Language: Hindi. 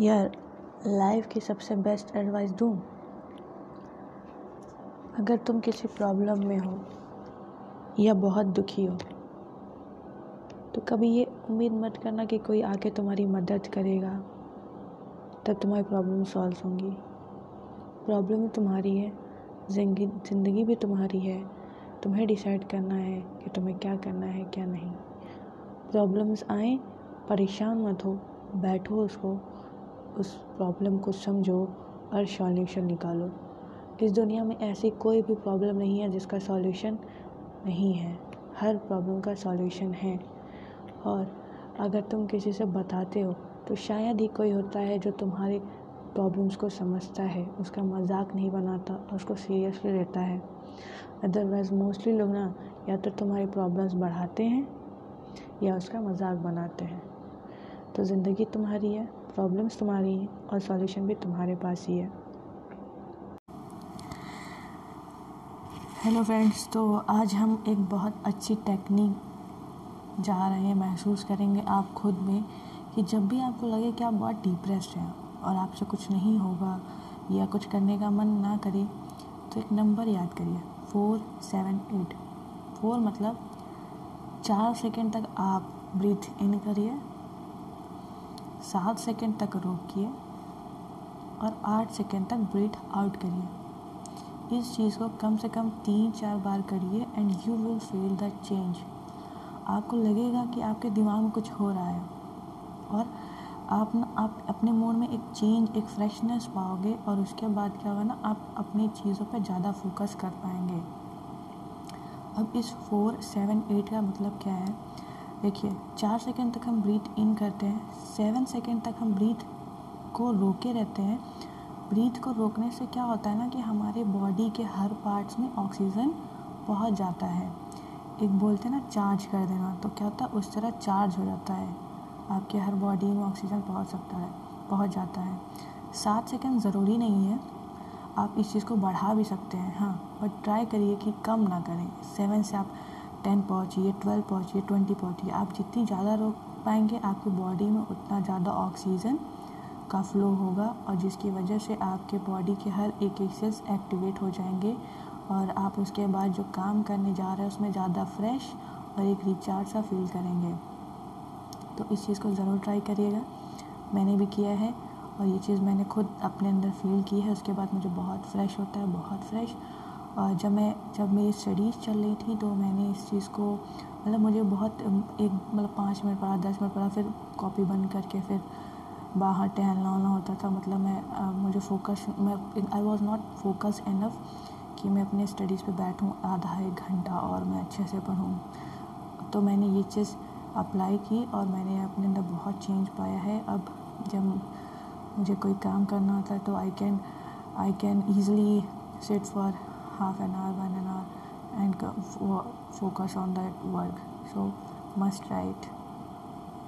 यार लाइफ की सबसे बेस्ट एडवाइस दूँ? अगर तुम किसी प्रॉब्लम में हो या बहुत दुखी हो तो कभी ये उम्मीद मत करना कि कोई आके तुम्हारी मदद करेगा, तब तुम्हारी प्रॉब्लम सॉल्व होंगी। प्रॉब्लम तुम्हारी है, ज़िंदगी, ज़िंदगी भी तुम्हारी है। तुम्हें डिसाइड करना है कि तुम्हें क्या करना है, क्या नहीं। प्रॉब्लम्स आए, परेशान मत हो, बैठो उसको। उस प्रॉब्लम को समझो और सॉल्यूशन निकालो। इस दुनिया में ऐसी कोई भी प्रॉब्लम नहीं है जिसका सॉल्यूशन नहीं है। हर प्रॉब्लम का सॉल्यूशन है। और अगर तुम किसी से बताते हो तो शायद ही कोई होता है जो तुम्हारे प्रॉब्लम्स को समझता है, उसका मज़ाक नहीं बनाता और उसको सीरियसली लेता है। अदरवाइज़ मोस्टली लोग ना, या तो तुम्हारी प्रॉब्लम्स बढ़ाते हैं, या उसका मज़ाक बनाते हैं। तो ज़िंदगी तुम्हारी है, प्रॉब्लम्स तुम्हारी हैं और सॉल्यूशन भी तुम्हारे पास ही है। हेलो फ्रेंड्स तो आज हम एक बहुत अच्छी टेक्निक जा रहे हैं, महसूस करेंगे आप खुद में कि जब भी आपको लगे कि आप बहुत डिप्रेस्ड हैं और आपसे कुछ नहीं होगा या कुछ करने का मन ना करे तो एक नंबर याद करिए, फोर सेवन एट। फोर मतलब चार सेकेंड तक आप ब्रीथ इन करिए सात सेकेंड तक रोकिए और आठ सेकेंड तक ब्रीथ आउट करिए। इस चीज़ को कम से कम तीन, चार बार करिए and you will feel the change आपको लगेगा कि आपके दिमाग में कुछ हो रहा है और आप ना, आप अपने मूड में एक चेंज एक फ्रेशनेस पाओगे और उसके बाद क्या होगा ना, आप अपनी चीज़ों पर ज़्यादा फोकस कर पाएँगे। अब इस फोर सेवन एट का मतलब क्या है? देखिए, चार सेकेंड तक हम ब्रीथ इन करते हैं सेवन सेकेंड तक हम ब्रीथ को रोके रहते हैं। ब्रीथ को रोकने से क्या होता है ना कि हमारे बॉडी के हर पार्ट्स में ऑक्सीजन पहुँच जाता है। एक बोलते हैं ना चार्ज कर देना तो क्या होता है, उस तरह चार्ज हो जाता है। आपके हर बॉडी में ऑक्सीजन पहुँच सकता है, पहुँच जाता है। सात सेकंड ज़रूरी नहीं है, आप इस चीज़ को बढ़ा भी सकते हैं हाँ बट ट्राई करिए कि कम ना करें। सेवन से आप टेन पहुँचिए ट्वेल्व पहुँचिए ट्वेंटी पहुँचिए आप जितनी ज़्यादा रोक पाएँगे, आपकी बॉडी में उतना ज़्यादा ऑक्सीजन का फ्लो होगा और जिसकी वजह से आपके बॉडी के हर एक एक सेल्स एक्टिवेट हो जाएँगे और आप उसके बाद जो काम करने जा रहे हैं, उसमें ज़्यादा फ्रेश और एक रिचार्ज सा फील करेंगे। तो इस चीज़ को ज़रूर ट्राई करिएगा। मैंने भी किया है और ये चीज़ मैंने खुद अपने अंदर फील की है। उसके बाद मुझे बहुत फ्रेश होता है, बहुत फ्रेश जब मैं, जब मेरी स्टडीज़ चल रही थी तो मैंने इस चीज़ को मतलब मुझे बहुत एक मतलब पाँच मिनट पढ़ा, दस मिनट पढ़ा, फिर कॉपी बंद करके फिर बाहर टहलना वहलना होता था। मतलब मैं मुझे फोकस मैं I was not focus enough कि मैं अपने स्टडीज़ पे बैठूँ आधा एक घंटा और मैं अच्छे से पढ़ूँ। तो मैंने ये चीज़ अप्लाई की और मैंने अपने अंदर बहुत चेंज पाया है। अब जब मुझे कोई काम करना होता है तो I can I can easily sit for half an hour, one an hour, and focus on that work. So, must it.